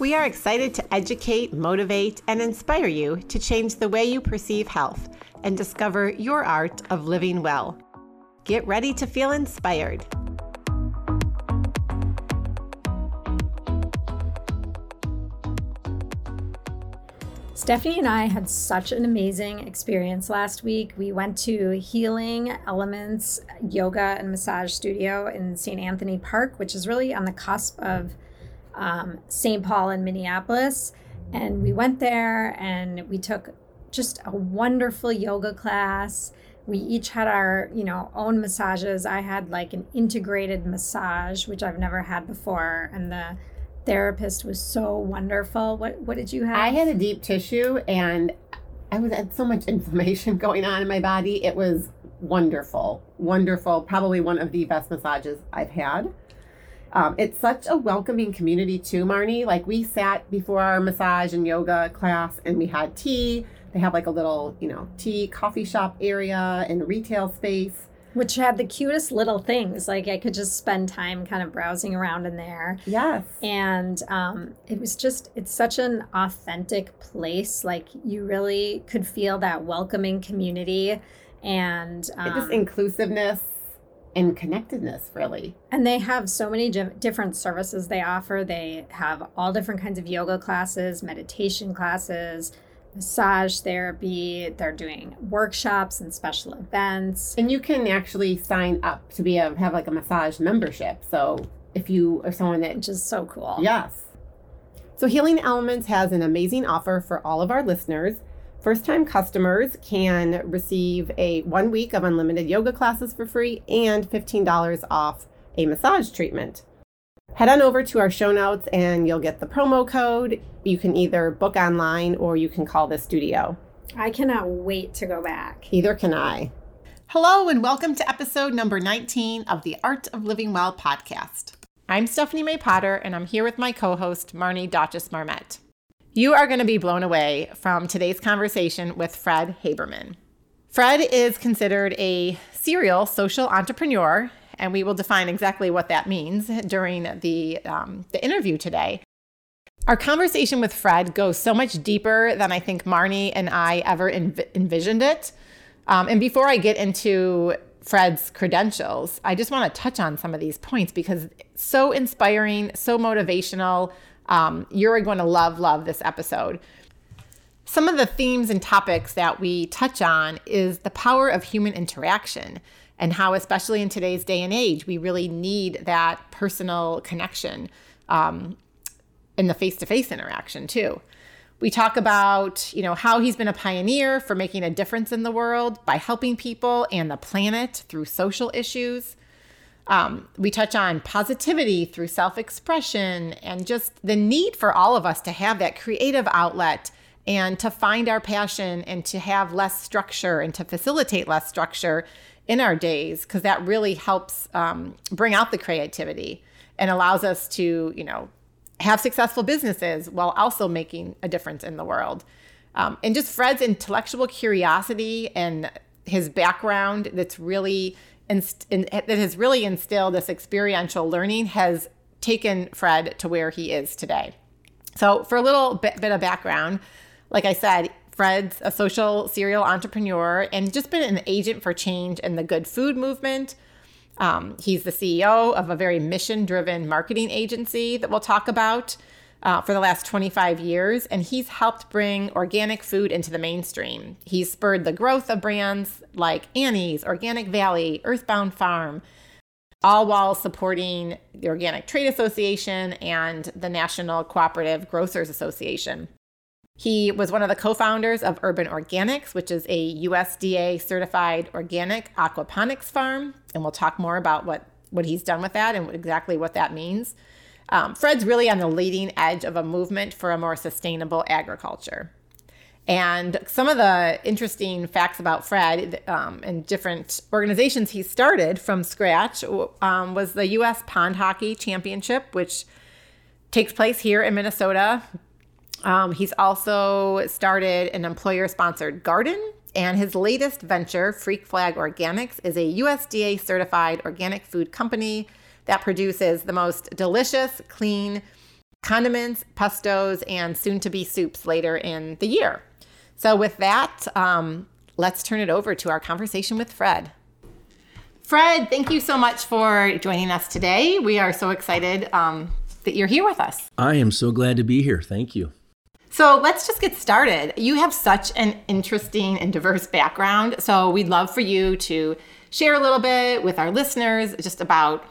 We are excited to educate, motivate, and inspire you to change the way you perceive health and discover your art of living well. Get ready to feel inspired. Stephanie and I had such an amazing experience last week. We went to Healing Elements Yoga and Massage Studio in St. Anthony Park, which is really on the cusp of um, St. Paul in Minneapolis. And we went there and we took just a wonderful yoga class. We each had our, you know, own massages. I had like an integrated massage, which I've never had before, and the therapist was so wonderful. What what did you have? I had a deep tissue and I was had so much inflammation going on in my body. It was wonderful, wonderful. Probably one of the best massages I've had. Um, it's such a welcoming community too, Marnie. Like we sat before our massage and yoga class, and we had tea. They have like a little, you know, tea coffee shop area and retail space which had the cutest little things. Like I could just spend time kind of browsing around in there. Yes. And um, it was just, it's such an authentic place. Like you really could feel that welcoming community and um, just inclusiveness and connectedness, really. And they have so many different services they offer. They have all different kinds of yoga classes, meditation classes massage therapy. They're doing workshops and special events. And you can actually sign up to be a have like a massage membership. So if you are someone that which is so cool. Yes. So Healing Elements has an amazing offer for all of our listeners. First time customers can receive a one week of unlimited yoga classes for free and $15 off a massage treatment head on over to our show notes and you'll get the promo code. You can either book online or you can call the studio. I cannot wait to go back. Either can I. Hello, and welcome to episode number 19 of the Art of Living Well podcast. I'm Stephanie May Potter, and I'm here with my co host, Marnie Dotches Marmette. You are going to be blown away from today's conversation with Fred Haberman. Fred is considered a serial social entrepreneur and we will define exactly what that means during the, um, the interview today. Our conversation with Fred goes so much deeper than I think Marnie and I ever env- envisioned it. Um, and before I get into Fred's credentials, I just want to touch on some of these points because so inspiring, so motivational. Um, you're going to love, love this episode. Some of the themes and topics that we touch on is the power of human interaction and how, especially in today's day and age, we really need that personal connection um, in the face to face interaction, too. We talk about, you know, how he's been a pioneer for making a difference in the world by helping people and the planet through social issues. Um, we touch on positivity through self expression and just the need for all of us to have that creative outlet and to find our passion and to have less structure and to facilitate less structure in our days because that really helps um, bring out the creativity and allows us to, you know, have successful businesses while also making a difference in the world. Um, and just Fred's intellectual curiosity and his background that's really inst- in, that has really instilled this experiential learning has taken Fred to where he is today. So, for a little bit, bit of background, like I said, Fred's a social serial entrepreneur and just been an agent for change in the good food movement. Um, he's the CEO of a very mission driven marketing agency that we'll talk about uh, for the last 25 years, and he's helped bring organic food into the mainstream. He's spurred the growth of brands like Annie's, Organic Valley, Earthbound Farm, all while supporting the Organic Trade Association and the National Cooperative Grocers Association. He was one of the co founders of Urban Organics, which is a USDA certified organic aquaponics farm. And we'll talk more about what, what he's done with that and exactly what that means. Um, Fred's really on the leading edge of a movement for a more sustainable agriculture. And some of the interesting facts about Fred um, and different organizations he started from scratch um, was the U.S. Pond Hockey Championship, which takes place here in Minnesota. Um, he's also started an employer sponsored garden. And his latest venture, Freak Flag Organics, is a USDA certified organic food company that produces the most delicious, clean condiments, pestos, and soon to be soups later in the year. So, with that, um, let's turn it over to our conversation with Fred. Fred, thank you so much for joining us today. We are so excited um, that you're here with us. I am so glad to be here. Thank you. So let's just get started. You have such an interesting and diverse background. So we'd love for you to share a little bit with our listeners just about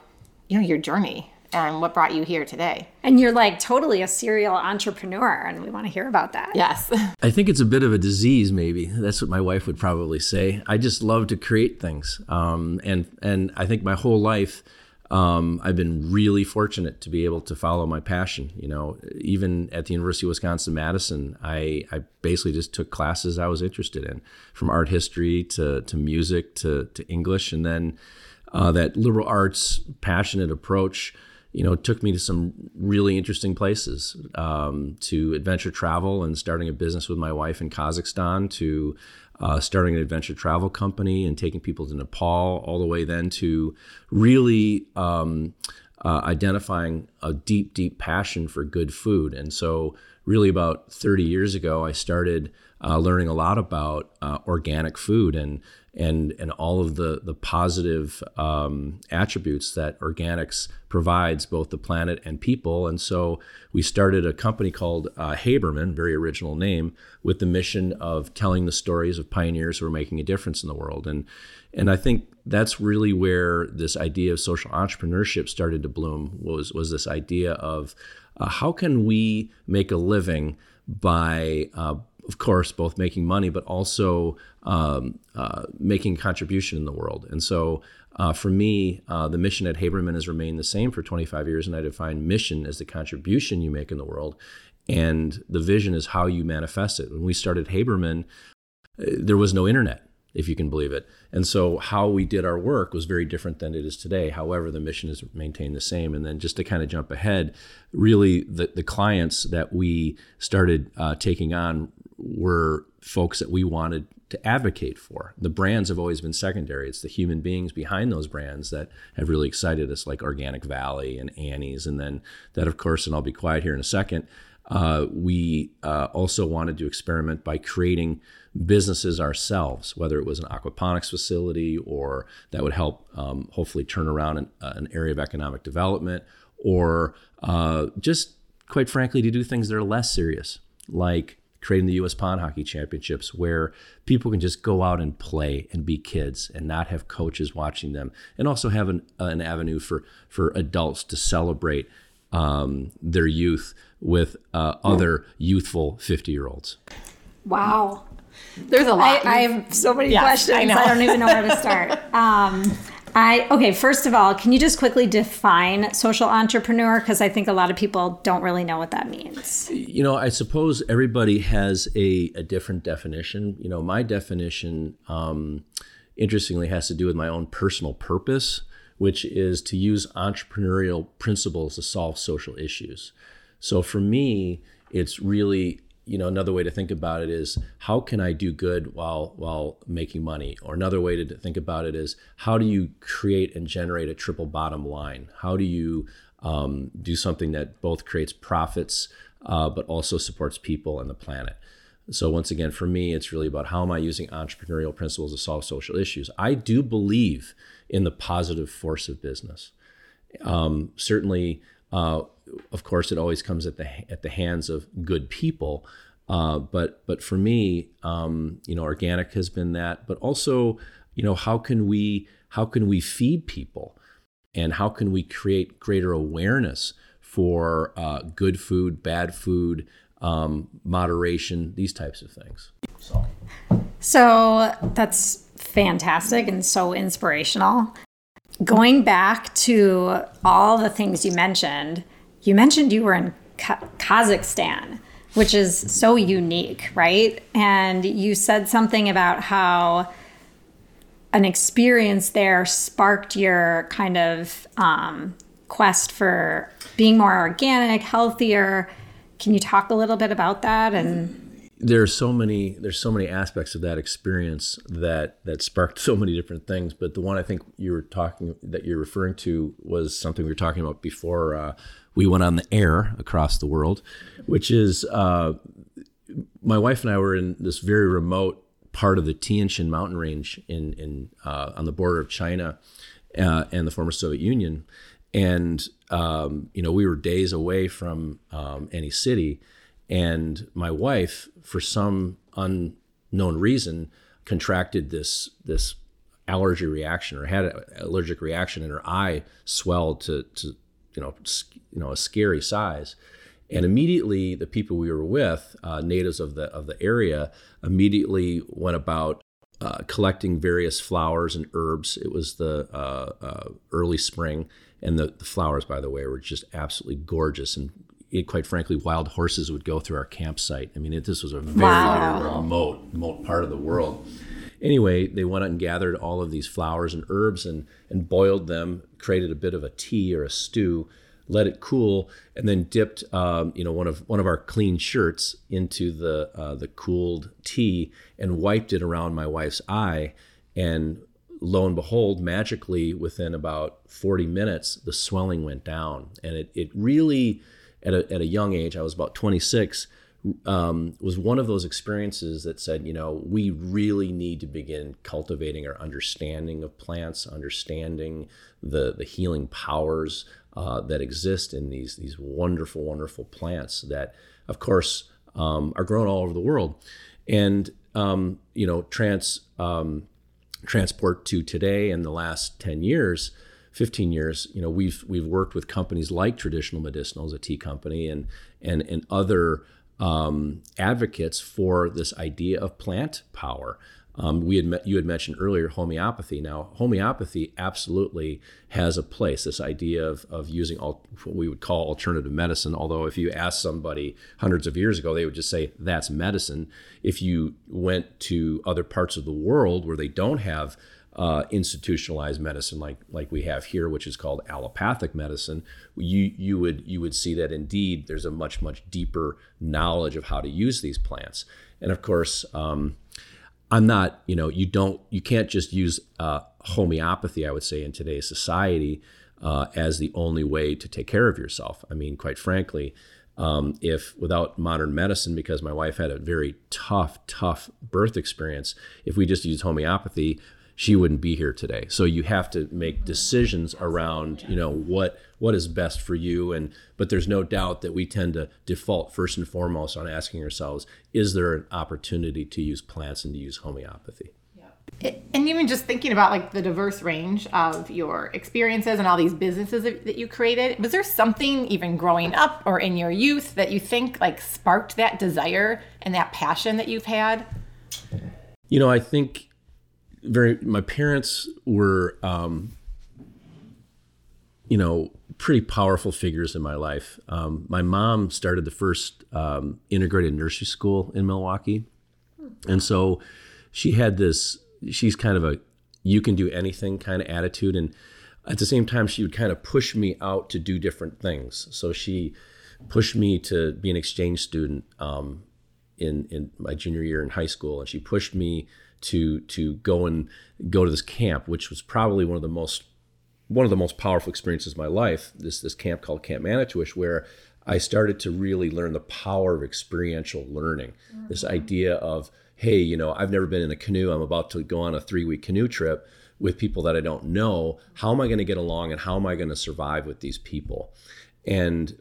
you know your journey and what brought you here today. And you're like totally a serial entrepreneur, and we want to hear about that. Yes. I think it's a bit of a disease, maybe. That's what my wife would probably say. I just love to create things, um, and and I think my whole life. Um, I've been really fortunate to be able to follow my passion. You know, even at the University of Wisconsin Madison, I, I basically just took classes I was interested in, from art history to to music to to English, and then uh, that liberal arts passionate approach you know, took me to some really interesting places um, to adventure travel and starting a business with my wife in Kazakhstan to uh, starting an adventure travel company and taking people to Nepal, all the way then to really um, uh, identifying a deep, deep passion for good food. And so, really, about 30 years ago, I started uh, learning a lot about uh, organic food and and and all of the the positive um, attributes that organics provides both the planet and people. And so we started a company called uh, Haberman, very original name, with the mission of telling the stories of pioneers who are making a difference in the world. And and I think that's really where this idea of social entrepreneurship started to bloom. Was was this idea of uh, how can we make a living by uh, of course, both making money, but also um, uh, making contribution in the world. And so, uh, for me, uh, the mission at Haberman has remained the same for 25 years, and I define mission as the contribution you make in the world, and the vision is how you manifest it. When we started Haberman, uh, there was no internet if you can believe it. And so how we did our work was very different than it is today. However, the mission is maintained the same. And then just to kind of jump ahead, really the, the clients that we started uh, taking on were folks that we wanted to advocate for. The brands have always been secondary. It's the human beings behind those brands that have really excited us, like Organic Valley and Annie's. And then that, of course, and I'll be quiet here in a second, uh, we uh, also wanted to experiment by creating businesses ourselves, whether it was an aquaponics facility or that would help um, hopefully turn around an, uh, an, area of economic development, or uh, just quite frankly, to do things that are less serious, like creating the U.S. Pond Hockey Championships, where people can just go out and play and be kids and not have coaches watching them, and also have an, an avenue for for adults to celebrate um, their youth with uh, other youthful 50 year olds. Wow. There's a lot. I, I have so many yes, questions. I, I, don't even know where to start. Um, I okay. First of all, can you just quickly define social entrepreneur? Because I think a lot of people don't really know what that means. You know, I suppose everybody has a, a different definition. You know, my definition, um, interestingly, has to do with my own personal purpose, which is to use entrepreneurial principles to solve social issues. So for me, it's really you know another way to think about it is how can i do good while while making money? Or another way to think about it is how do you create and generate a triple bottom line? How do you um, do something that both creates profits uh, but also supports people and the planet? So once again for me it's really about how am i using entrepreneurial principles to solve social issues? I do believe in the positive force of business. Um, certainly uh, of course, it always comes at the at the hands of good people. Uh, but but for me, um, you know, organic has been that. But also, you know, how can we how can we feed people, and how can we create greater awareness for uh, good food, bad food, um, moderation, these types of things. So. so that's fantastic and so inspirational. Going back to all the things you mentioned, you mentioned you were in Ka- Kazakhstan, which is so unique, right? And you said something about how an experience there sparked your kind of um, quest for being more organic, healthier. Can you talk a little bit about that and there's so many there's so many aspects of that experience that that sparked so many different things but the one i think you were talking that you're referring to was something we were talking about before uh, we went on the air across the world which is uh, my wife and i were in this very remote part of the tian shan mountain range in in uh, on the border of china uh, and the former soviet union. And um, you know we were days away from um, any city. And my wife, for some unknown reason, contracted this this allergy reaction or had an allergic reaction, and her eye swelled to to you know you know a scary size. And immediately, the people we were with, uh, natives of the of the area, immediately went about uh, collecting various flowers and herbs. It was the uh, uh early spring, and the, the, flowers, by the way, were just absolutely gorgeous and it, quite frankly, wild horses would go through our campsite. I mean, it, this was a very, wow. very remote, remote part of the world. Anyway, they went out and gathered all of these flowers and herbs and, and boiled them, created a bit of a tea or a stew, let it cool, and then dipped, um, you know, one of one of our clean shirts into the uh, the cooled tea and wiped it around my wife's eye. And lo and behold, magically, within about 40 minutes, the swelling went down, and it it really at a, at a young age, I was about 26, um, was one of those experiences that said, you know, we really need to begin cultivating our understanding of plants, understanding the, the healing powers uh, that exist in these, these wonderful, wonderful plants that, of course, um, are grown all over the world. And, um, you know, trans, um, transport to today in the last 10 years, 15 years, you know, we've we've worked with companies like Traditional Medicinals, a tea company, and and and other um, advocates for this idea of plant power. Um, we had met, you had mentioned earlier homeopathy. Now, homeopathy absolutely has a place. This idea of, of using all, what we would call alternative medicine. Although, if you ask somebody hundreds of years ago, they would just say that's medicine. If you went to other parts of the world where they don't have uh, institutionalized medicine like like we have here, which is called allopathic medicine, you you would you would see that indeed there's a much much deeper knowledge of how to use these plants. And of course, um, I'm not you know you don't you can't just use uh, homeopathy. I would say in today's society uh, as the only way to take care of yourself. I mean, quite frankly. Um, if without modern medicine, because my wife had a very tough, tough birth experience, if we just use homeopathy, she wouldn't be here today. So you have to make decisions around, you know, what what is best for you and but there's no doubt that we tend to default first and foremost on asking ourselves, is there an opportunity to use plants and to use homeopathy? Yeah. And even just thinking about like the diverse range of your experiences and all these businesses that you created, was there something even growing up or in your youth that you think like sparked that desire and that passion that you've had? You know, I think very my parents were um, you know pretty powerful figures in my life. Um, my mom started the first um, integrated nursery school in milwaukee. And so she had this she's kind of a you can do anything kind of attitude. And at the same time she would kind of push me out to do different things. So she pushed me to be an exchange student um, in in my junior year in high school. And she pushed me to to go and go to this camp, which was probably one of the most one of the most powerful experiences of my life. This this camp called Camp Manitowish, where I started to really learn the power of experiential learning. Mm-hmm. This idea of hey, you know, I've never been in a canoe. I'm about to go on a three week canoe trip with people that I don't know. How am I going to get along, and how am I going to survive with these people? And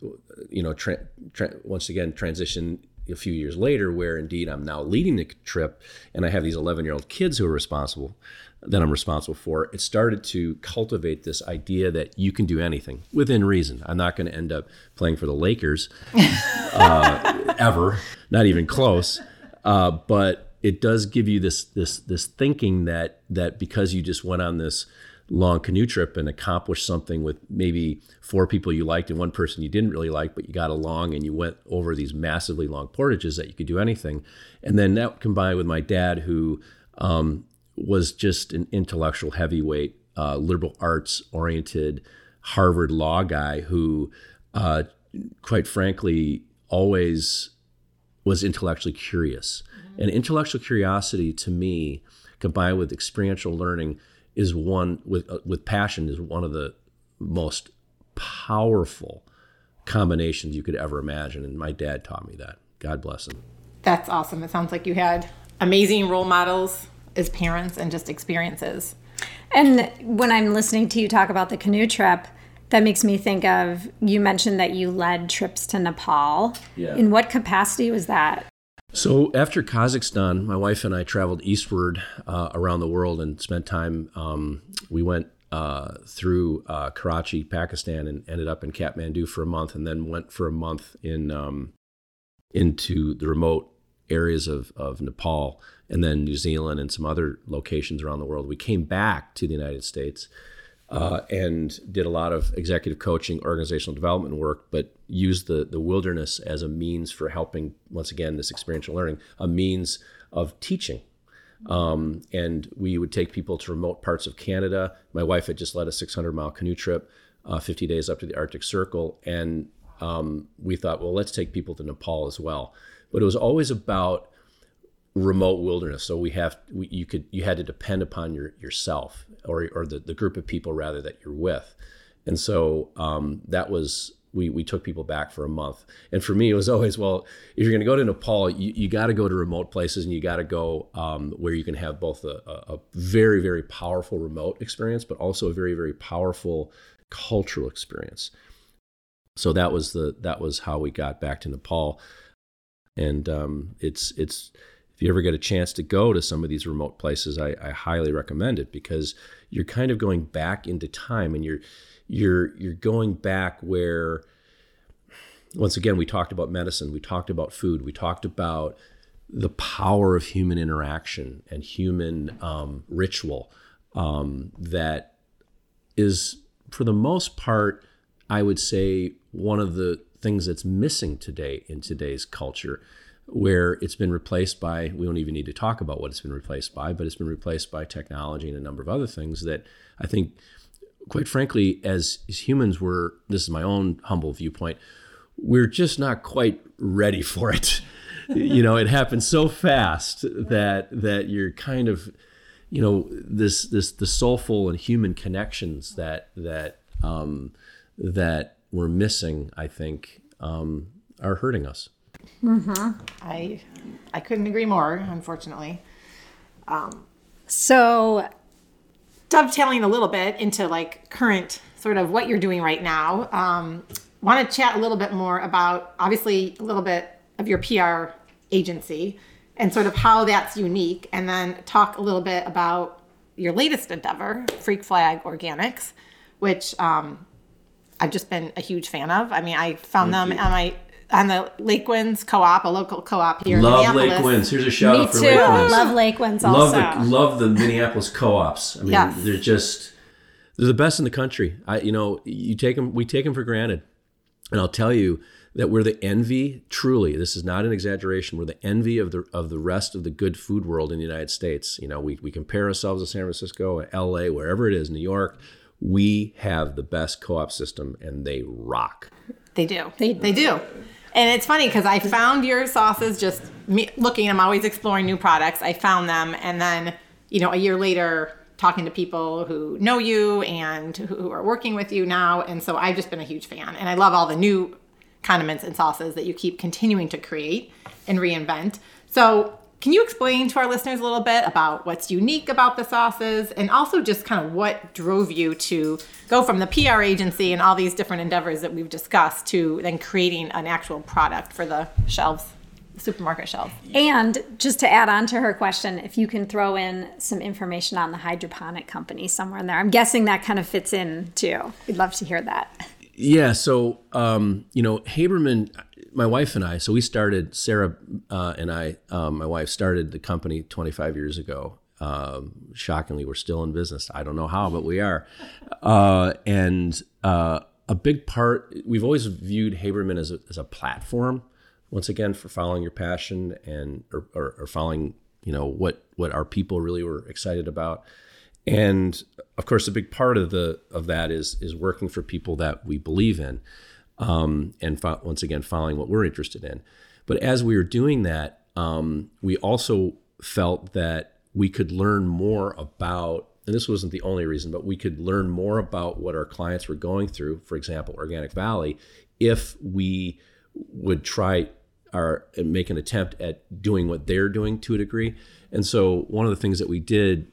you know, tra- tra- once again, transition a few years later where indeed I'm now leading the trip and I have these 11 year old kids who are responsible that I'm responsible for, it started to cultivate this idea that you can do anything within reason. I'm not going to end up playing for the Lakers uh, ever, not even close. Uh, but it does give you this this this thinking that that because you just went on this long canoe trip and accomplish something with maybe four people you liked and one person you didn't really like, but you got along and you went over these massively long portages that you could do anything. And then that combined with my dad, who um, was just an intellectual heavyweight, uh, liberal arts oriented Harvard law guy who, uh, quite frankly, always was intellectually curious. Mm-hmm. And intellectual curiosity to me, combined with experiential learning, is one with uh, with passion is one of the most powerful combinations you could ever imagine. And my dad taught me that. God bless him. That's awesome. It sounds like you had amazing role models as parents and just experiences. And when I'm listening to you talk about the canoe trip, that makes me think of you mentioned that you led trips to Nepal. Yeah. In what capacity was that? So after Kazakhstan, my wife and I traveled eastward uh, around the world and spent time. Um, we went uh, through uh, Karachi, Pakistan, and ended up in Kathmandu for a month, and then went for a month in um, into the remote areas of, of Nepal, and then New Zealand and some other locations around the world. We came back to the United States uh, and did a lot of executive coaching, organizational development work, but used the, the wilderness as a means for helping, once again, this experiential learning, a means of teaching. Um, and we would take people to remote parts of Canada. My wife had just led a 600 mile canoe trip, uh, 50 days up to the Arctic Circle. And um, we thought, well, let's take people to Nepal as well. But it was always about remote wilderness. So we have we, you could you had to depend upon your yourself or or the, the group of people rather that you're with. And so um, that was we, we took people back for a month. And for me, it was always, well, if you're going to go to Nepal, you, you got to go to remote places and you got to go um, where you can have both a, a, very, very powerful remote experience, but also a very, very powerful cultural experience. So that was the that was how we got back to Nepal. And um, it's it's if you ever get a chance to go to some of these remote places, I, I highly recommend it because you're kind of going back into time and you're you're you're going back where once again we talked about medicine, we talked about food, we talked about the power of human interaction and human um, ritual um, that is for the most part i would say one of the things that's missing today in today's culture where it's been replaced by we don't even need to talk about what it's been replaced by but it's been replaced by technology and a number of other things that i think quite frankly as, as humans we're this is my own humble viewpoint we're just not quite ready for it. You know it happens so fast that that you're kind of you know this this the soulful and human connections that that um that we're missing i think um are hurting us Mm-hmm. I I couldn't agree more. Unfortunately. Um, so, dovetailing a little bit into like current sort of what you're doing right now. Um, want to chat a little bit more about obviously a little bit of your PR agency and sort of how that's unique, and then talk a little bit about your latest endeavor, Freak Flag Organics, which um, I've just been a huge fan of. I mean, I found Thank them you. on my on the Lakewinds Co-op, a local co-op here. Love Lakewinds. Here's a shout Me out for too. Lakewinds. Love Lakewinds love. The, love the Minneapolis co-ops. I mean, yes. they're just they're the best in the country. I, you know, you take them, we take them for granted, and I'll tell you that we're the envy. Truly, this is not an exaggeration. We're the envy of the of the rest of the good food world in the United States. You know, we we compare ourselves to San Francisco, L.A., wherever it is, New York. We have the best co-op system, and they rock. They do. They, they do. And it's funny because I found your sauces just me, looking. I'm always exploring new products. I found them, and then you know, a year later, talking to people who know you and who are working with you now, and so I've just been a huge fan. And I love all the new condiments and sauces that you keep continuing to create and reinvent. So can you explain to our listeners a little bit about what's unique about the sauces and also just kind of what drove you to go from the PR agency and all these different endeavors that we've discussed to then creating an actual product for the shelves? supermarket shelf. And just to add on to her question, if you can throw in some information on the hydroponic company somewhere in there, I'm guessing that kind of fits in too. We'd love to hear that. Yeah. So, um, you know, Haberman, my wife and I, so we started, Sarah uh, and I, um, my wife started the company 25 years ago. Um, shockingly, we're still in business. I don't know how, but we are. Uh, and uh, a big part, we've always viewed Haberman as a, as a platform, once again, for following your passion and or, or, or following, you know, what what our people really were excited about. And of course, a big part of the of that is is working for people that we believe in, um, and once again, following what we're interested in. But as we were doing that, um, we also felt that we could learn more about, and this wasn't the only reason, but we could learn more about what our clients were going through, for example, Organic Valley, if we would try our make an attempt at doing what they're doing to a degree. And so one of the things that we did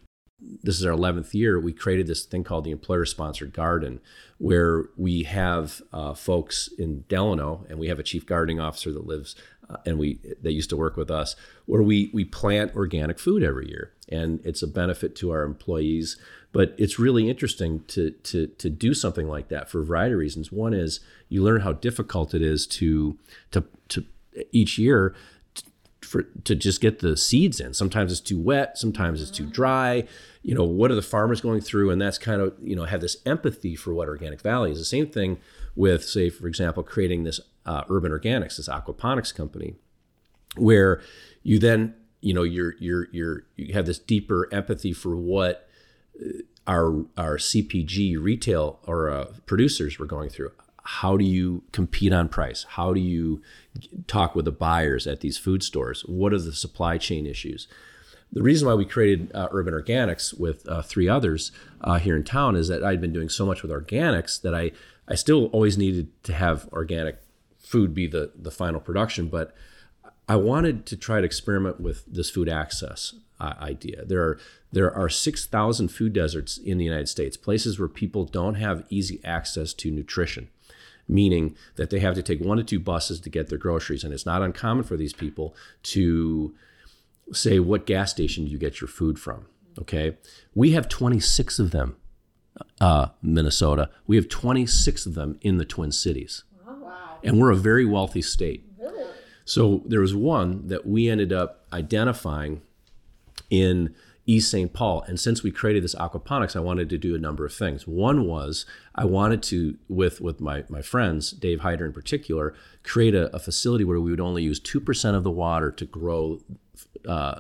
this is our 11th year, we created this thing called the Employer Sponsored Garden, where we have uh, folks in Delano, and we have a chief gardening officer that lives, uh, and we they used to work with us, where we we plant organic food every year, and it's a benefit to our employees. But it's really interesting to to to do something like that for a variety of reasons. One is you learn how difficult it is to to to each year for to just get the seeds in. Sometimes it's too wet, sometimes it's too dry. You know, what are the farmers going through? And that's kind of, you know, have this empathy for what Organic Valley is. The same thing with, say, for example, creating this uh, Urban Organics, this aquaponics company, where you then, you know, you're you're you're you have this deeper empathy for what uh, our our CPG retail or uh, producers were going through how do you compete on price? How do you talk with the buyers at these food stores? What are the supply chain issues? The reason why we created uh, Urban Organics with uh, three others uh, here in town is that I'd been doing so much with organics that I, I still always needed to have organic food be the, the final production, but I wanted to try to experiment with this food access uh, idea. There are there are 6,000 food deserts in the United States, places where people don't have easy access to nutrition meaning that they have to take one to two buses to get their groceries. And it's not uncommon for these people to say, What gas station do you get your food from? Okay. We have 26 of them, uh, Minnesota. We have 26 of them in the Twin Cities. Wow. And we're a very wealthy state. Really? So there was one that we ended up identifying in East St. Paul. And since we created this aquaponics, I wanted to do a number of things. One was I wanted to, with with my my friends, Dave Haider in particular, create a, a facility where we would only use two percent of the water to grow. Uh,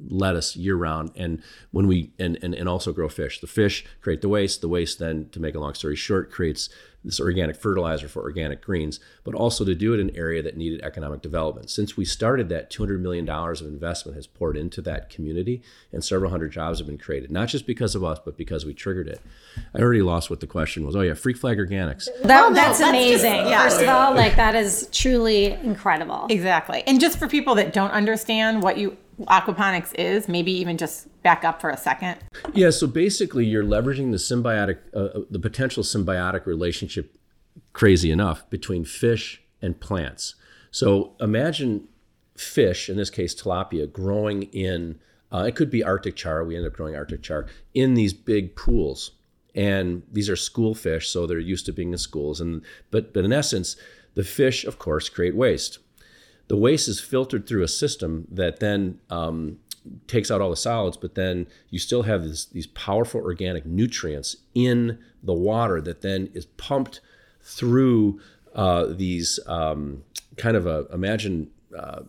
lettuce year round and when we and, and and also grow fish the fish create the waste the waste then to make a long story short creates this organic fertilizer for organic greens, but also to do it in an area that needed economic development. Since we started that, $200 million of investment has poured into that community, and several hundred jobs have been created, not just because of us, but because we triggered it. I already lost what the question was. Oh, yeah, Freak Flag Organics. That, oh, no, that's, that's, amazing. Just, yeah. First of all, like that is truly incredible. Exactly. And just for people that don't understand what you aquaponics is, maybe even just back up for a second? Yeah, so basically you're leveraging the symbiotic, uh, uh, the potential symbiotic relationship, crazy enough, between fish and plants. So imagine fish, in this case tilapia, growing in, uh, it could be Arctic char, we end up growing Arctic char, in these big pools. And these are school fish, so they're used to being in schools. And but but in essence, the fish, of course, create waste the waste is filtered through a system that then um, takes out all the solids, but then you still have this, these powerful organic nutrients in the water that then is pumped through uh, these um, kind of a imagine uh,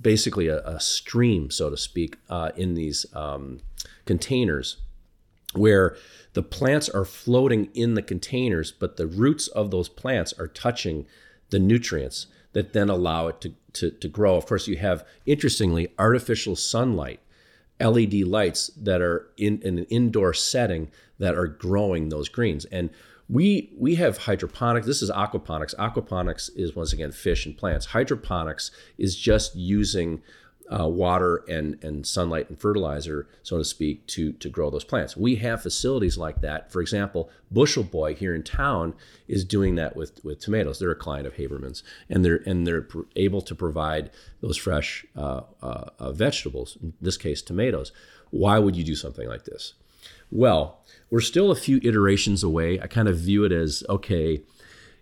basically a, a, stream, so to speak, uh, in these um, containers where the plants are floating in the containers, but the roots of those plants are touching the nutrients that then allow it to, to, to grow. Of course, you have, interestingly, artificial sunlight, LED lights that are in, in an indoor setting that are growing those greens. And we we have hydroponics. This is aquaponics. Aquaponics is once again fish and plants. Hydroponics is just using uh, water and, and sunlight and fertilizer, so to speak, to, to grow those plants. We have facilities like that. For example, Bushel Boy here in town is doing that with, with tomatoes. They're a client of Haberman's, and they're and they're pr- able to provide those fresh uh, uh, uh, vegetables. In this case, tomatoes. Why would you do something like this? Well, we're still a few iterations away. I kind of view it as okay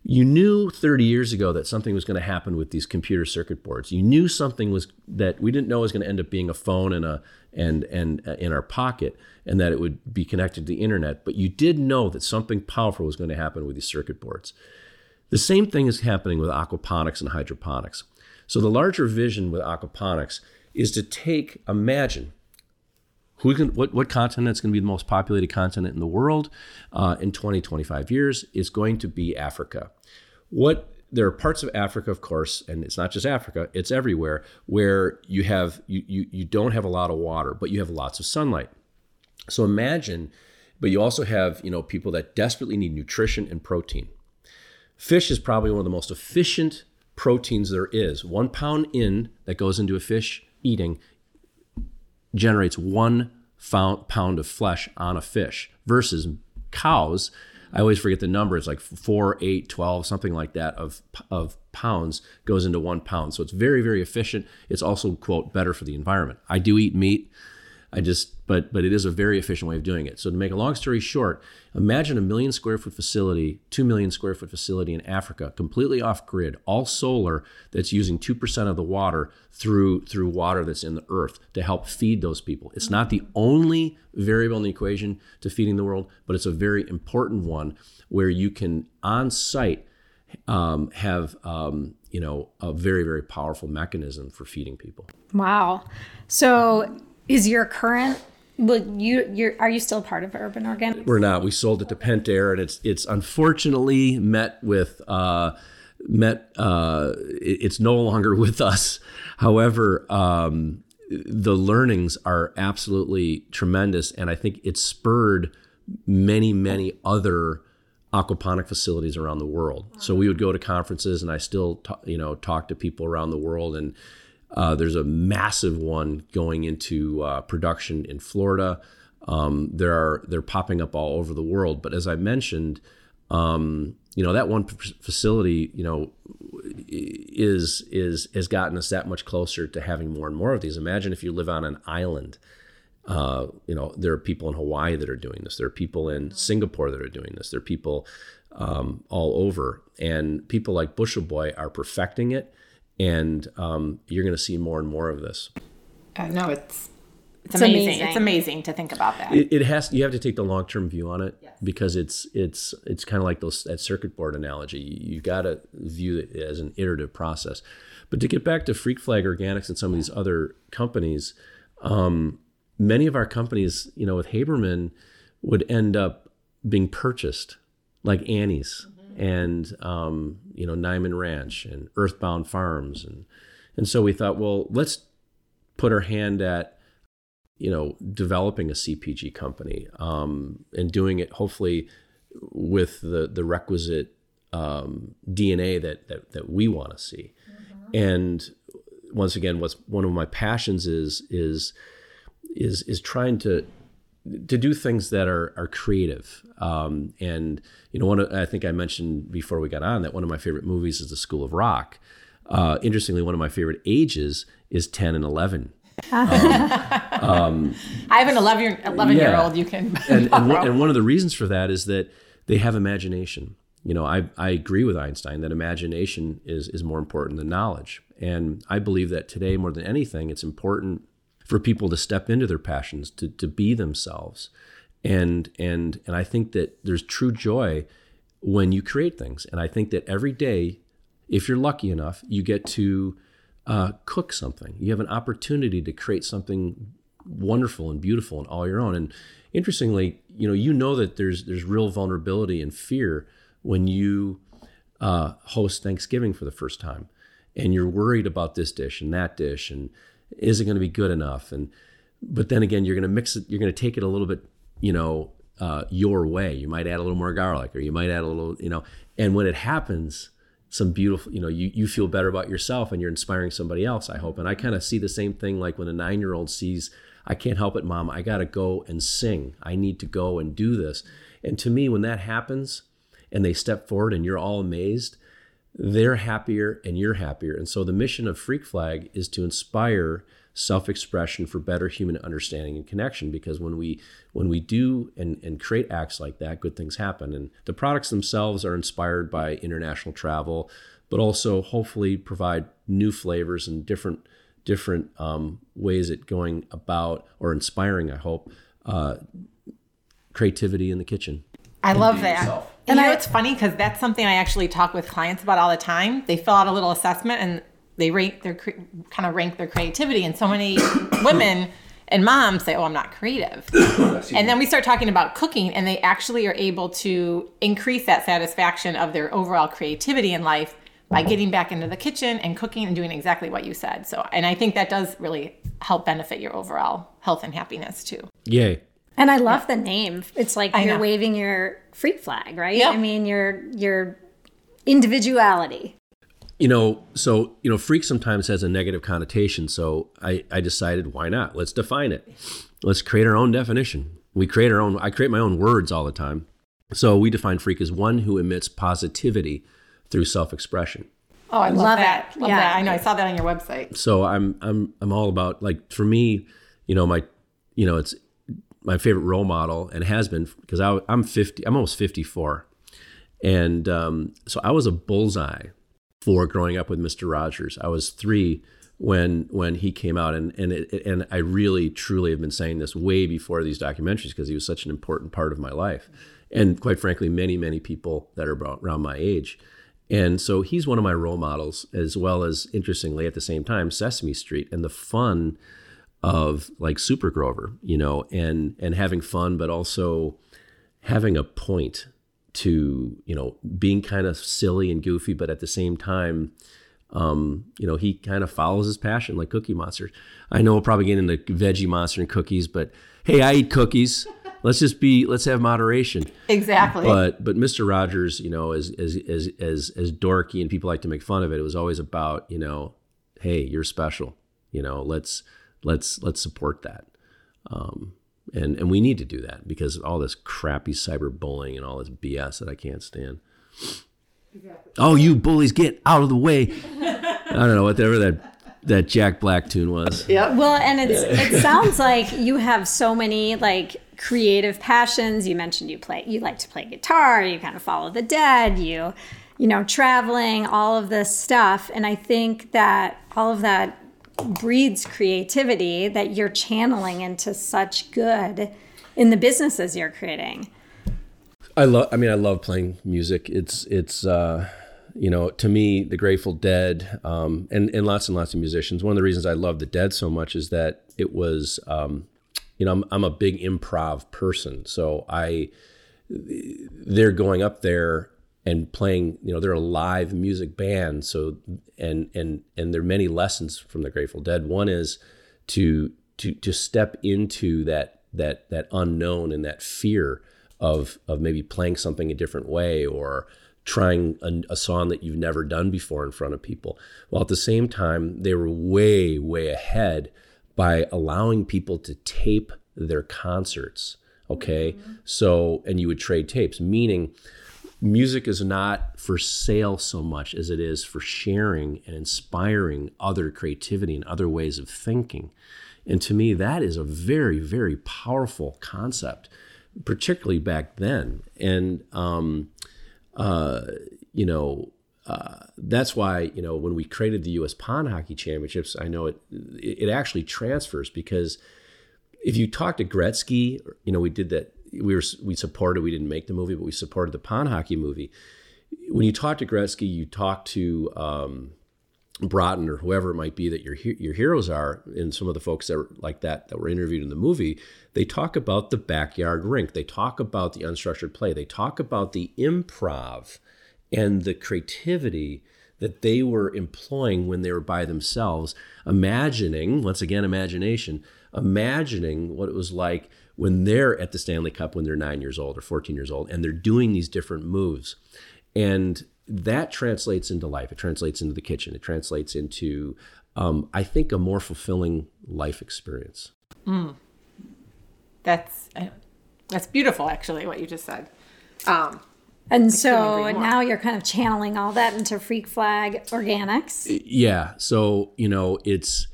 you knew 30 years ago that something was going to happen with these computer circuit boards. You knew something was that we didn't know was going to end up being a phone and a and and uh, in our pocket and that it would be connected to the internet, but you did know that something powerful was going to happen with these circuit boards. The same thing is happening with aquaponics and hydroponics. So the larger vision with aquaponics is to take imagine who can, what, what continent is going to be the most populated continent in the world uh, in 20, 25 years is going to be Africa. What there are parts of Africa, of course, and it's not just Africa, it's everywhere, where you have you, you, you don't have a lot of water, but you have lots of sunlight. So imagine, but you also have, you know, people that desperately need nutrition and protein. Fish is probably one of the most efficient proteins there is. One pound in that goes into a fish eating generates one pound of flesh on a fish versus cows. I always forget the number. It's like four, eight, 12, something like that of, of pounds goes into one pound. So it's very, very efficient. It's also, quote, better for the environment. I do eat meat. I just, but but it is a very efficient way of doing it. So to make a long story short, imagine a million square foot facility, two million square foot facility in Africa, completely off grid, all solar, that's using two percent of the water through through water that's in the earth to help feed those people. It's not the only variable in the equation to feeding the world, but it's a very important one where you can on site um, have um, you know a very very powerful mechanism for feeding people. Wow. So is your current well, you you're are you still part of Urban Organic? We're not. We sold it to Pentair, and it's it's unfortunately met with uh, met. Uh, it's no longer with us. However, um, the learnings are absolutely tremendous, and I think it spurred many many other aquaponic facilities around the world. So we would go to conferences, and I still t- you know talk to people around the world and uh, there's a massive one going into uh, production in Florida. Um, there are they're popping up all over the world. But as I mentioned, um, you know that one facility, you know, is is has gotten us that much closer to having more and more of these. Imagine if you live on an island. Uh, you know, there are people in Hawaii that are doing this. There are people in Singapore that are doing this. There are people um, all over, and people like Bushel Boy are perfecting it and um, you're going to see more and more of this. Uh, no, it's it's, it's amazing. amazing. It's amazing to think about that. It, it has. You have to take the long term view on it yes. because it's it's it's kind of like those that circuit board analogy. You, you got to view it as an iterative process. But to get back to Freak Flag Organics and some of these other companies, um, many of our companies, you know, with Haberman, would end up being purchased, like Annie's and um, you know Niman Ranch and Earthbound Farms and and so we thought, well, let's put our hand at you know developing a CPG company um, and doing it hopefully with the the requisite um, DNA that that that we want to see. Mm-hmm. And once again, what's one of my passions is is is is trying to to do things that are are creative. Um, and you know, one of, I think I mentioned before we got on that one of my favorite movies is The School of Rock. Uh, interestingly, one of my favorite ages is ten and eleven. um, um, I have an 11 year, 11 yeah. year old you can and, and, one, and one of the reasons for that is that they have imagination you know I, I agree with einstein that imagination is is more important than knowledge and i believe that today more than anything it's important for people to step into their passions, to, to be themselves. And, and, and I think that there's true joy when you create things. And I think that every day, if you're lucky enough, you get to uh, cook something. You have an opportunity to create something wonderful and beautiful and all your own. And interestingly, you know, you know that there's there's real vulnerability and fear when you uh, host Thanksgiving for the first time, and you're worried about this dish and that dish, and is it going to be good enough? And but then again, you're going to mix it. You're going to take it a little bit, you know, uh, your way. You might add a little more garlic, or you might add a little, you know. And when it happens, some beautiful, you know, you you feel better about yourself, and you're inspiring somebody else. I hope. And I kind of see the same thing, like when a nine year old sees, I can't help it, mom. I got to go and sing. I need to go and do this. And to me, when that happens, and they step forward, and you're all amazed they're happier and you're happier. And so the mission of Freak Flag is to inspire self-expression for better human understanding and connection because when we when we do and, and create acts like that good things happen and the products themselves are inspired by international travel but also hopefully provide new flavors and different different um, ways at going about or inspiring i hope uh, creativity in the kitchen I love that. yourself. And And you know, it's funny because that's something I actually talk with clients about all the time. They fill out a little assessment and they rate their cre- kind of rank their creativity. And so many women and moms say, "Oh, I'm not creative." and then we start talking about cooking, and they actually are able to increase that satisfaction of their overall creativity in life by getting back into the kitchen and cooking and doing exactly what you said. So, and I think that does really help benefit your overall health and happiness too. yay And I love the name. It's like I you're know. waving your freak flag, right? Yeah. I mean, your your individuality. you know so you know freak sometimes has a negative connotation so i i decided why not let's define it let's create our own definition we create our own i create my own words all the time so we define freak as one who emits positivity through self-expression Oh, I love, Love that. it. Love Yeah. that. I know. I saw that on your website. so i'm i'm i'm all about like for me you know my you know it's my favorite role model and has been because i'm 50 i'm almost 54 and um, so i was a bullseye for growing up with mr rogers. I was three when when he came out. And and it, and i really truly have been saying this way before these documentaries because he was such an important part of my life. And quite frankly many many people that are about, around my age. And so he's one of my role models as well as interestingly at the same time sesame street and the fun of like super grover you know and and having fun but also having a point to you know being kind of silly and goofy but at the same time um, you know he kind of follows his passion like cookie monster i know we'll probably get into veggie monster and cookies but hey i eat cookies let's just be let's have moderation Exactly. but but Mr. Rogers, you know, as as as as as dorky and people like to make fun of it, it was always about you know, hey, you're special. You know, let's let's let's support that. Um, and and we need to do that because all this crappy cyberbullying and all this BS that I can't stand. Oh, you bullies, get out of the way! I don't know whatever that that Jack Black tune was. Yeah. Well, and it's it sounds like you have so many like creative passions. You mentioned you play you like to play guitar, you kind of follow the dead, you you know, traveling, all of this stuff. And I think that all of that breeds creativity that you're channeling into such good in the businesses you're creating. I love. I mean, I love playing music. It's it's uh, you know to me the Grateful Dead um, and and lots and lots of musicians. One of the reasons I love the Dead so much is that it was um, you know I'm I'm a big improv person, so I they're going up there and playing you know they're a live music band so and and and there are many lessons from the grateful dead. One is to to to step into that that that unknown and that fear of of maybe playing something a different way or trying a, a song that you've never done before in front of people. While at the same time they were way way ahead by allowing people to tape their concerts okay? Mm-hmm. So and you would trade tapes meaning music is not for sale so much as it is for sharing and inspiring other creativity and other ways of thinking. And to me, that is a very, very powerful concept, particularly back then. And, um, uh, you know, uh, that's why you know when we created the U.S. Pond Hockey Championships, I know it it actually transfers because if you talk to Gretzky, you know we did that. We were we supported. We didn't make the movie, but we supported the pond hockey movie. When you talk to Gretzky, you talk to um, Broten or whoever it might be that your your heroes are, and some of the folks that were like that that were interviewed in the movie. They talk about the backyard rink. They talk about the unstructured play. They talk about the improv and the creativity that they were employing when they were by themselves, imagining, once again, imagination, imagining what it was like when they're at the Stanley Cup when they're nine years old or 14 years old and they're doing these different moves. And that translates into life. It translates into the kitchen. It translates into, um, I think, a more fulfilling life experience. That's uh, that's beautiful, actually, what you just said. Um, And so now you're kind of channeling all that into Freak Flag Organics. Yeah. So, you know, it's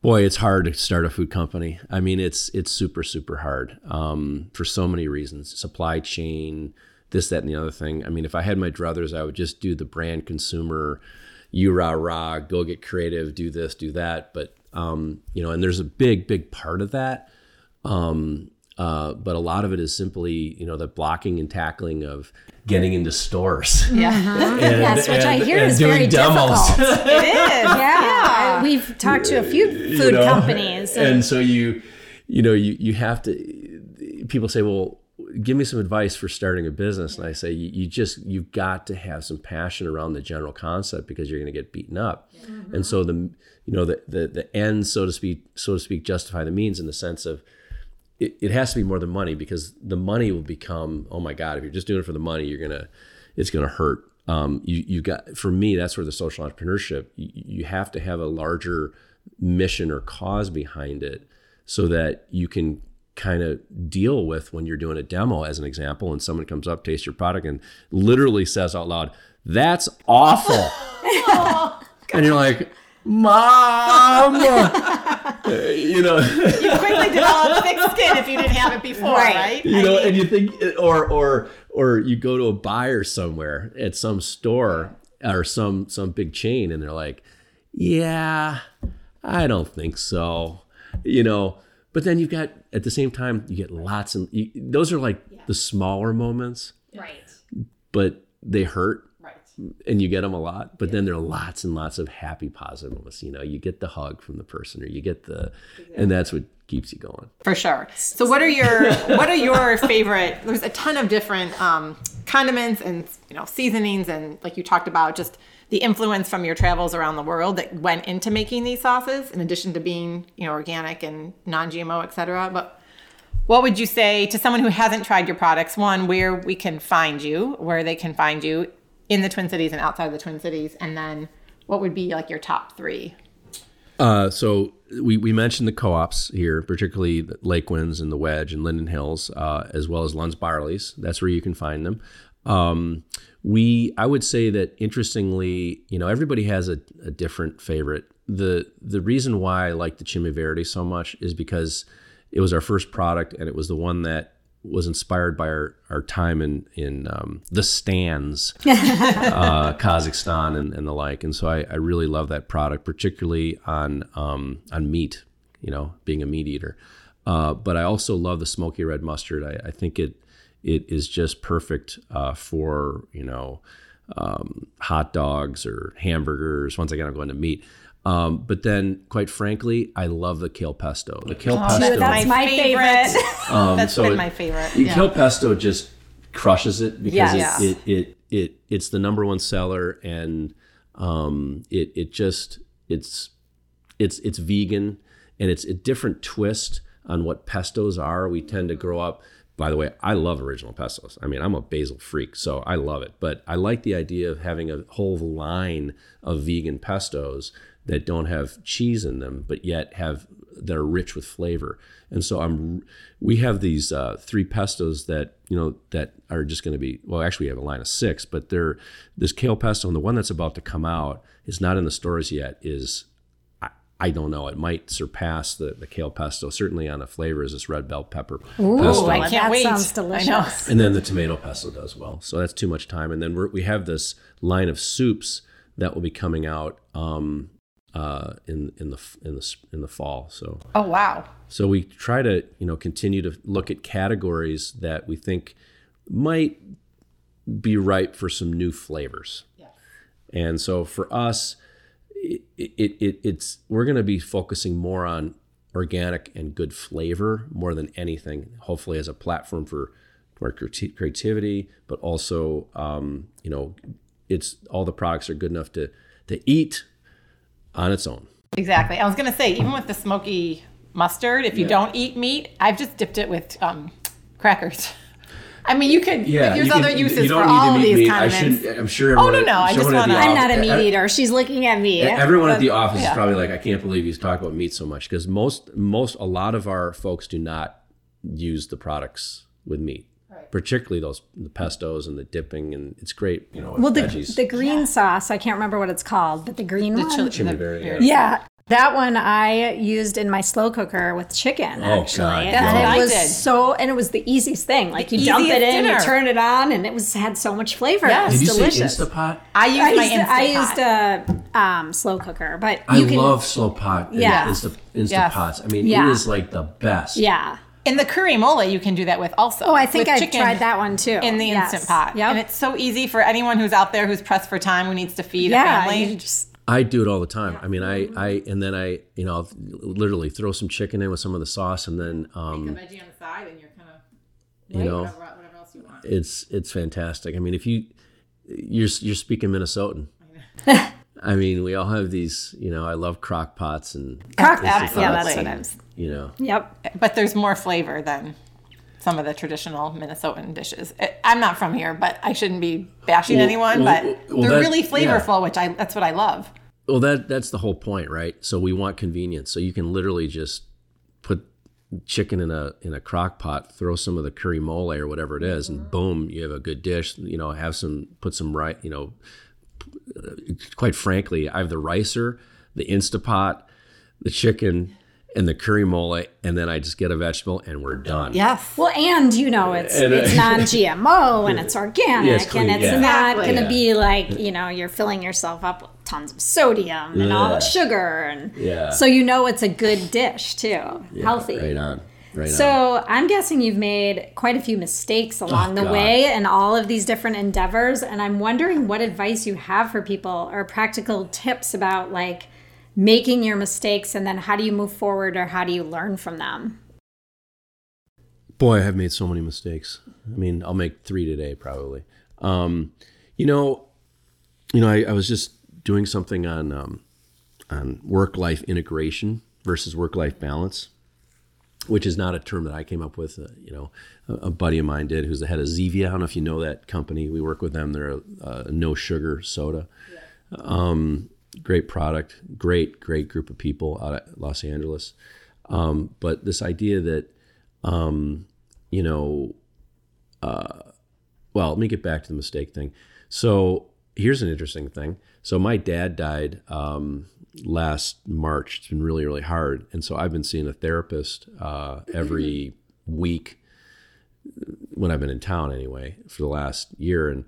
Boy, it's hard to start a food company. I mean, it's it's super super hard um, for so many reasons. Supply chain, this, that, and the other thing. I mean, if I had my druthers, I would just do the brand consumer, you rah rah, go get creative, do this, do that. But um, you know, and there's a big big part of that. Um, uh, but a lot of it is simply, you know, the blocking and tackling of getting into stores. Yeah. And- yes, which I hear and is doing very demos. difficult. it is. yeah, we've talked to a few you food know? companies. And, and so you you know you you have to people say well give me some advice for starting a business and i say you, you just you've got to have some passion around the general concept because you're going to get beaten up and so the you know the, the the ends so to speak so to speak justify the means in the sense of it, it has to be more than money because the money will become oh my god if you're just doing it for the money you're gonna it's gonna hurt. Um, you you got for me that's where the social entrepreneurship you, you have to have a larger mission or cause behind it so that you can kind of deal with when you're doing a demo as an example and someone comes up tastes your product and literally says out loud that's awful. And you're like mom you know You quickly develop thick skin if you didn't have it before, right? Right. you I know, mean, and you think, or or or you go to a buyer somewhere at some store or some some big chain, and they're like, "Yeah, I don't think so," you know. But then you've got at the same time you get lots and those are like the smaller moments, right. but they hurt right. And you get them a lot but then there are lots and lots of happy positive moments you know you get the hug from the person or you get the and that's what keeps you going For sure. So what are your what are your favorite there's a ton of different um, condiments and you know seasonings and like you talked about just the influence from your travels around the world that went into making these sauces in addition to being, you know, organic and non-GMO, et cetera. But what would you say to someone who hasn't tried your products? One, where we can find you, where they can find you in the Twin Cities and outside of the Twin Cities, and then what would be like your top three? Uh, so we, we mentioned the co-ops here, particularly the Lakewinds and the Wedge and Linden Hills, uh, as well as Lund's Byerly's. That's where you can find them. Um, we, I would say that interestingly, you know, everybody has a, a different favorite. The the reason why I like the Chimay Verde so much is because it was our first product and it was the one that was inspired by our, our time in in um, the stands, uh, Kazakhstan and, and the like. And so I, I really love that product, particularly on um, on meat. You know, being a meat eater. Uh, but I also love the smoky red mustard. I, I think it it is just perfect uh, for you know um, hot dogs or hamburgers. Once again, I'm going to meat. Um, but then, quite frankly, I love the kale pesto. The kale pesto. that's my favorite. Um, That's so been it- my favorite. the Yeah. Kale pesto just crushes it because Yes. it, it, it it it's the number one seller and um, it it just it's it's it's vegan and it's a different twist on what pestos are. We tend to grow up. By the way, I love original pestos. I mean, I'm a basil freak, so I love it. But I like the idea of having a whole line of vegan pestos that don't have cheese in them, but yet have that are rich with flavor. And so I'm we have these uh, three pestos that you know that are just going to be well actually we have a line of six, but they're this kale pesto and the one that's about to come out is not in the stores yet is I, I don't know it might surpass the, the kale pesto certainly on the flavor is this red bell pepper pesto. I can't that wait. sounds delicious. And then the tomato pesto does well. So that's too much time. And then we're, we have this line of soups that will be coming out um, uh, in in the in the in the fall. So Oh wow. so we try to you know continue to look at categories that we think might be ripe for some new flavors. And so for us, it, it, it it's we're going to be focusing more on organic and good flavor more than anything. Hopefully, as a platform for more creativity, but also um, you know, it's all the products are good enough to to eat on its own. Exactly. I was gonna say, even with the smoky mustard, if you don't eat meat, I've just dipped it with um, crackers. I mean, you could. there's you other can- uses for all of meet these me. I condiments. should, I'm sure. Oh, no, no, I just someone at the wanna- I'm not a meat eater. She's looking at me. Everyone at the office yeah. is probably like, I can't believe he's talking about meat so much because most, most, a lot of our folks do not use the products with meat, particularly those the pestos and the dipping, and it's great, you know, Well, the, veggies. the green sauce, I can't remember what it's called, but the green one. chili- the- berry, the- yeah. yeah, That one I used in my slow cooker with chicken, Oh, actually. God, and yeah. it I was did. so, and it was the easiest thing. Like you dump it in, dinner. you turn it on, and it was had so much flavor. Yes. It was Did you delicious. say Instapot? I use I my used, Instant I used a um, slow cooker, but I you can, love slow pot. and Yeah. Insta, Instapots. Yes. I mean, Yeah. it is like the best. yeah. In the curry mole, you can do that with also. Oh, I think I tried that one too. in the Yes. instant pot. Yep. And it's so easy for anyone who's out there who's pressed for time, who needs to feed a family. you just I do it all the time. I mean, I, I, and then I, you know, I'll literally throw some chicken in with some of the sauce, and then, um, veggie on the side, and you're kind of you know, whatever else you want. it's it's fantastic. I mean, if you you're you're speaking Minnesotan. I mean, we all have these. You know, I love crock pots and crock Yeah, pot. Yeah, that's absolutely. what I was. you know, Yep. But there's more flavor than some of the traditional Minnesotan dishes. I'm not from here, but I shouldn't be bashing Well, anyone. well, but well, they're that- really yeah. flavorful, which I that's what I love. well that that's the whole point, right? So we want convenience. So you can literally just put chicken in a in a crock pot, throw some of the curry mole or whatever it is, and boom, you have a good dish. You know, have some put some right. You know, quite frankly, I have the ricer, the Instapot, the chicken, and the curry mole, and then I just get a vegetable, and we're done. Yes. Well, and you know, it's And, uh, it's non-GMO and it's organic Yeah, it's clean, and it's yeah. not Exactly. going to Yeah. be like you know you're filling yourself up with tons of sodium and all Yeah. the sugar and Yeah. so you know it's a good dish too, healthy. Right on. Right on. So I'm guessing you've made quite a few mistakes along the Oh, God. way in all of these different endeavors, and I'm wondering what advice you have for people or practical tips about like making your mistakes and then how do you move forward or how do you learn from them? Boy, I've made so many mistakes. I mean, I'll make three today probably. Um, you know, you know, I, I was just doing something on um, on work life integration versus work life balance, which is not a term that I came up with. Uh, you know, a, a buddy of mine did, who's the head of Zevia. I don't know if you know that company. We work with them. They're a, a no sugar soda. Um, great product, great, great group of people out of Los Angeles. Um, but this idea that um, you know, uh, well, let me get back to the mistake thing. So here's an interesting thing. So my dad died um, last March. It's been really, really hard, and so I've been seeing a therapist uh, every week when I've been in town, anyway, for the last year. And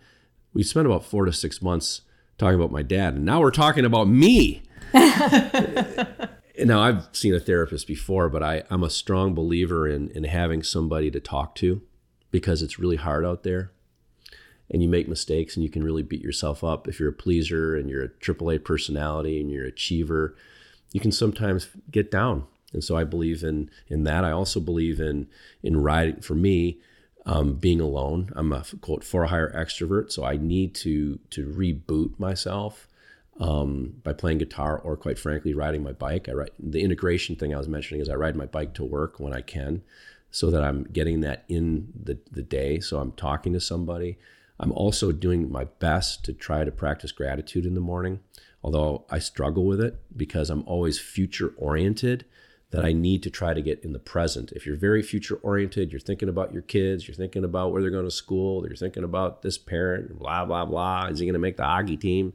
we spent about four to six months talking about my dad, and now we're talking about me. now I've seen a therapist before, but I, I'm a strong believer in in having somebody to talk to because it's really hard out there. And you make mistakes and you can really beat yourself up. If you're a pleaser and you're a AAA personality and you're an achiever, you can sometimes get down. And so I believe in in that. I also believe in in riding for me, um, being alone. I'm a quote for hire extrovert, so I need to to reboot myself um, by playing guitar or quite frankly riding my bike. I ride the integration thing I was mentioning is I ride my bike to work when I can, so that I'm getting that in the the day. So I'm talking to somebody. I'm also doing my best to try to practice gratitude in the morning, although I struggle with it because I'm always future oriented. That I need to try to get in the present. If you're very future oriented, you're thinking about your kids, you're thinking about where they're going to school, you're thinking about this parent, blah blah blah. Is he going to make the hockey team?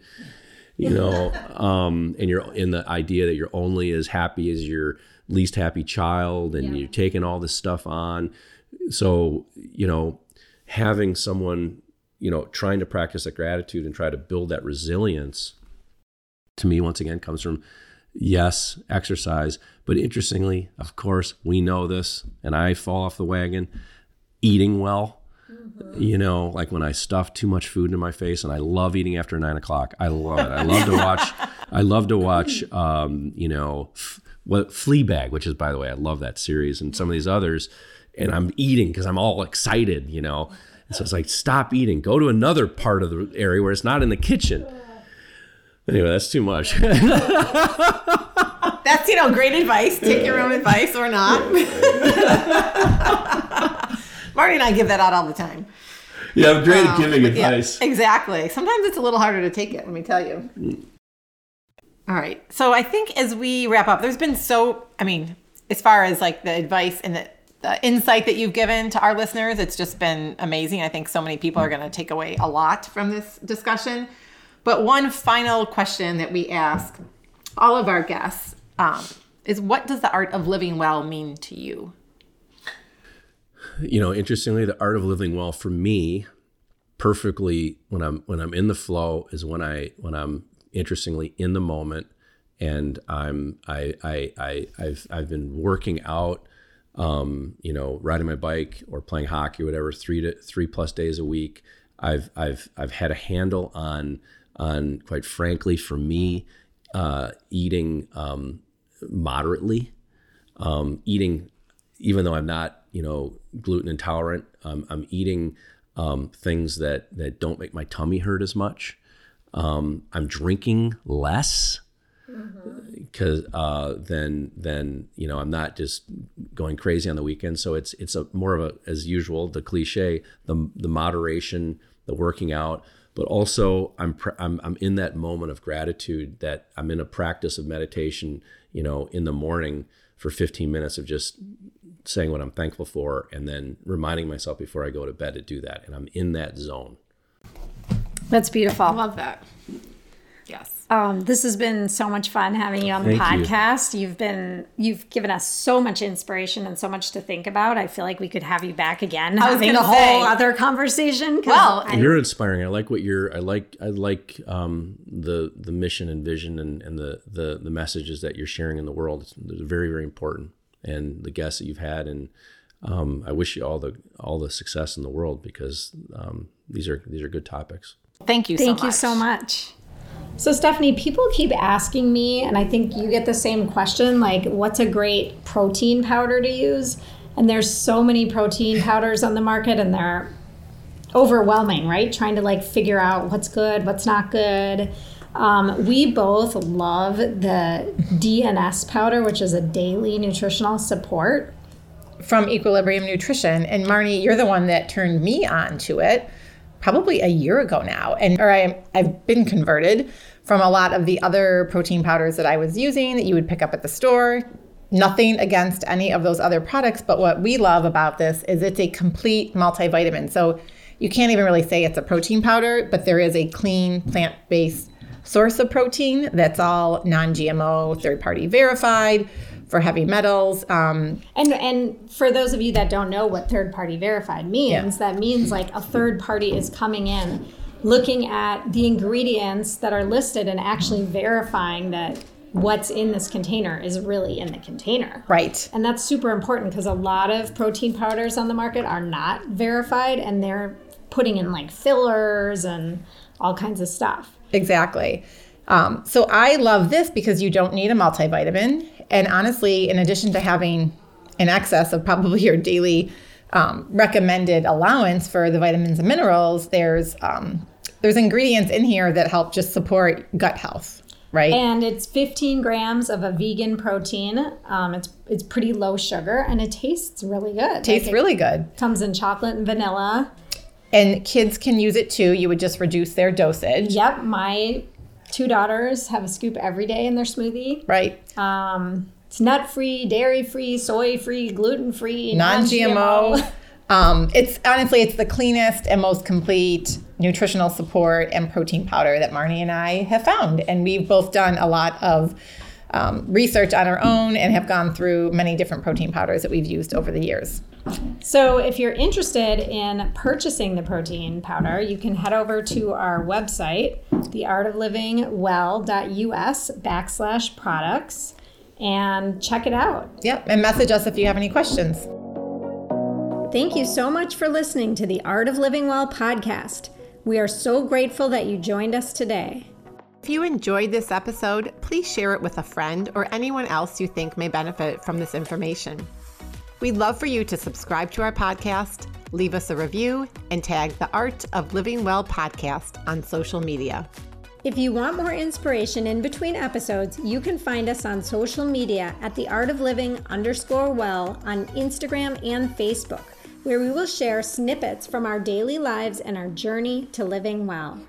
you know um, and you're in the idea that you're only as happy as your least happy child and you're taking all this stuff on so you know having someone you know trying to practice that gratitude and try to build that resilience to me once again comes from yes exercise but interestingly of course we know this and i fall off the wagon eating well you know, like when I stuff too much food in my face, and I love eating after nine o'clock. I love it. I love to watch. I love to watch. Um, you know, f- what Fleabag, which is by the way, I love that series, and some of these others. And I'm eating because I'm all excited, you know. And so it's like, stop eating. Go to another part of the area where it's not in the kitchen. Anyway, that's too much. That's you know great advice. Take your own advice or not. Marty and I give that out all the time. yeah, I'm great at Um, giving yeah, advice. exactly. Sometimes it's a little harder to take it, let me tell you. All right. So I think as we wrap up, there's been so, I mean, as far as like the advice and the, the insight that you've given to our listeners, it's just been amazing. I think so many people are going to take away a lot from this discussion. But one final question that we ask all of our guests um, is what does the art of living well mean to you? You know, interestingly, the art of living well for me, perfectly when I'm when I'm in the flow is when I when I'm interestingly in the moment and I'm I I, I I've I've been working out um, you know, riding my bike or playing hockey or whatever, three to three plus days a week. I've I've I've had a handle on on quite frankly for me uh, eating um, moderately, um, eating even though I'm not you know gluten intolerant. Um, I'm eating um, things that that don't make my tummy hurt as much. Um, I'm drinking less because mm-hmm. uh, then then you know I'm not just going crazy on the weekend. So it's it's a more of a as usual the cliche the the moderation, the working out, but also I'm pr- I'm I'm in that moment of gratitude that I'm in a practice of meditation. You know, in the morning for 15 minutes of just saying what I'm thankful for, and then reminding myself before I go to bed to do that, and I'm in that zone. That's beautiful. I love that. Yes. Um, this has been so much fun having you on the Thank podcast. You. have been you've given us so much inspiration and so much to think about. I feel like we could have you back again, I was having a whole say, other conversation. Well, I, you're inspiring. I like what you're. I like. I like um, the the mission and vision and, and the, the the messages that you're sharing in the world. It's, it's very very important. And the guests that you've had, and um, I wish you all the all the success in the world because um, these are these are good topics. Thank you. Thank so you so much. So, Stephanie, people keep asking me, and I think you get the same question like, what's a great protein powder to use? And there's so many protein powders on the market, and they're overwhelming, right? Trying to like figure out what's good, what's not good. Um, we both love the DNS powder, which is a daily nutritional support from Equilibrium Nutrition. And Marnie, you're the one that turned me on to it probably a year ago now. And or I, I've been converted from a lot of the other protein powders that I was using that you would pick up at the store. Nothing against any of those other products, but what we love about this is it's a complete multivitamin. So you can't even really say it's a protein powder, but there is a clean plant based source of protein that's all non GMO, third party verified for heavy metals. Um, and and for those of you that don't know what third party verified means, yeah. that means like a third party is coming in, looking at the ingredients that are listed and actually verifying that what's in this container is really in the container. Right. And that's super important because a lot of protein powders on the market are not verified and they're putting in like fillers and all kinds of stuff. Exactly. Um, so I love this because you don't need a multivitamin. And honestly, in addition to having an excess of probably your daily um, recommended allowance for the vitamins and minerals, there's um, there's ingredients in here that help just support gut health, right? And it's 15 grams of a vegan protein. Um, it's it's pretty low sugar and it tastes really good. Tastes like really good. Comes in chocolate and vanilla. And kids can use it too. You would just reduce their dosage. Yep, my two daughters have a scoop every day in their smoothie. Right. Um, it's nut free, dairy free, soy free, gluten free, non GMO. Um, it's honestly, it's the cleanest and most complete nutritional support and protein powder that Marnie and I have found. And we've both done a lot of um, research on our own and have gone through many different protein powders that we've used over the years. So, if you're interested in purchasing the protein powder, you can head over to our website, theartoflivingwell.us backslash products, and check it out. Yep, and message us if you have any questions. Thank you so much for listening to the Art of Living Well podcast. We are so grateful that you joined us today. If you enjoyed this episode, please share it with a friend or anyone else you think may benefit from this information. We'd love for you to subscribe to our podcast, leave us a review, and tag the Art of Living Well podcast on social media. If you want more inspiration in between episodes, you can find us on social media at the Art of Living underscore well on Instagram and Facebook, where we will share snippets from our daily lives and our journey to living well.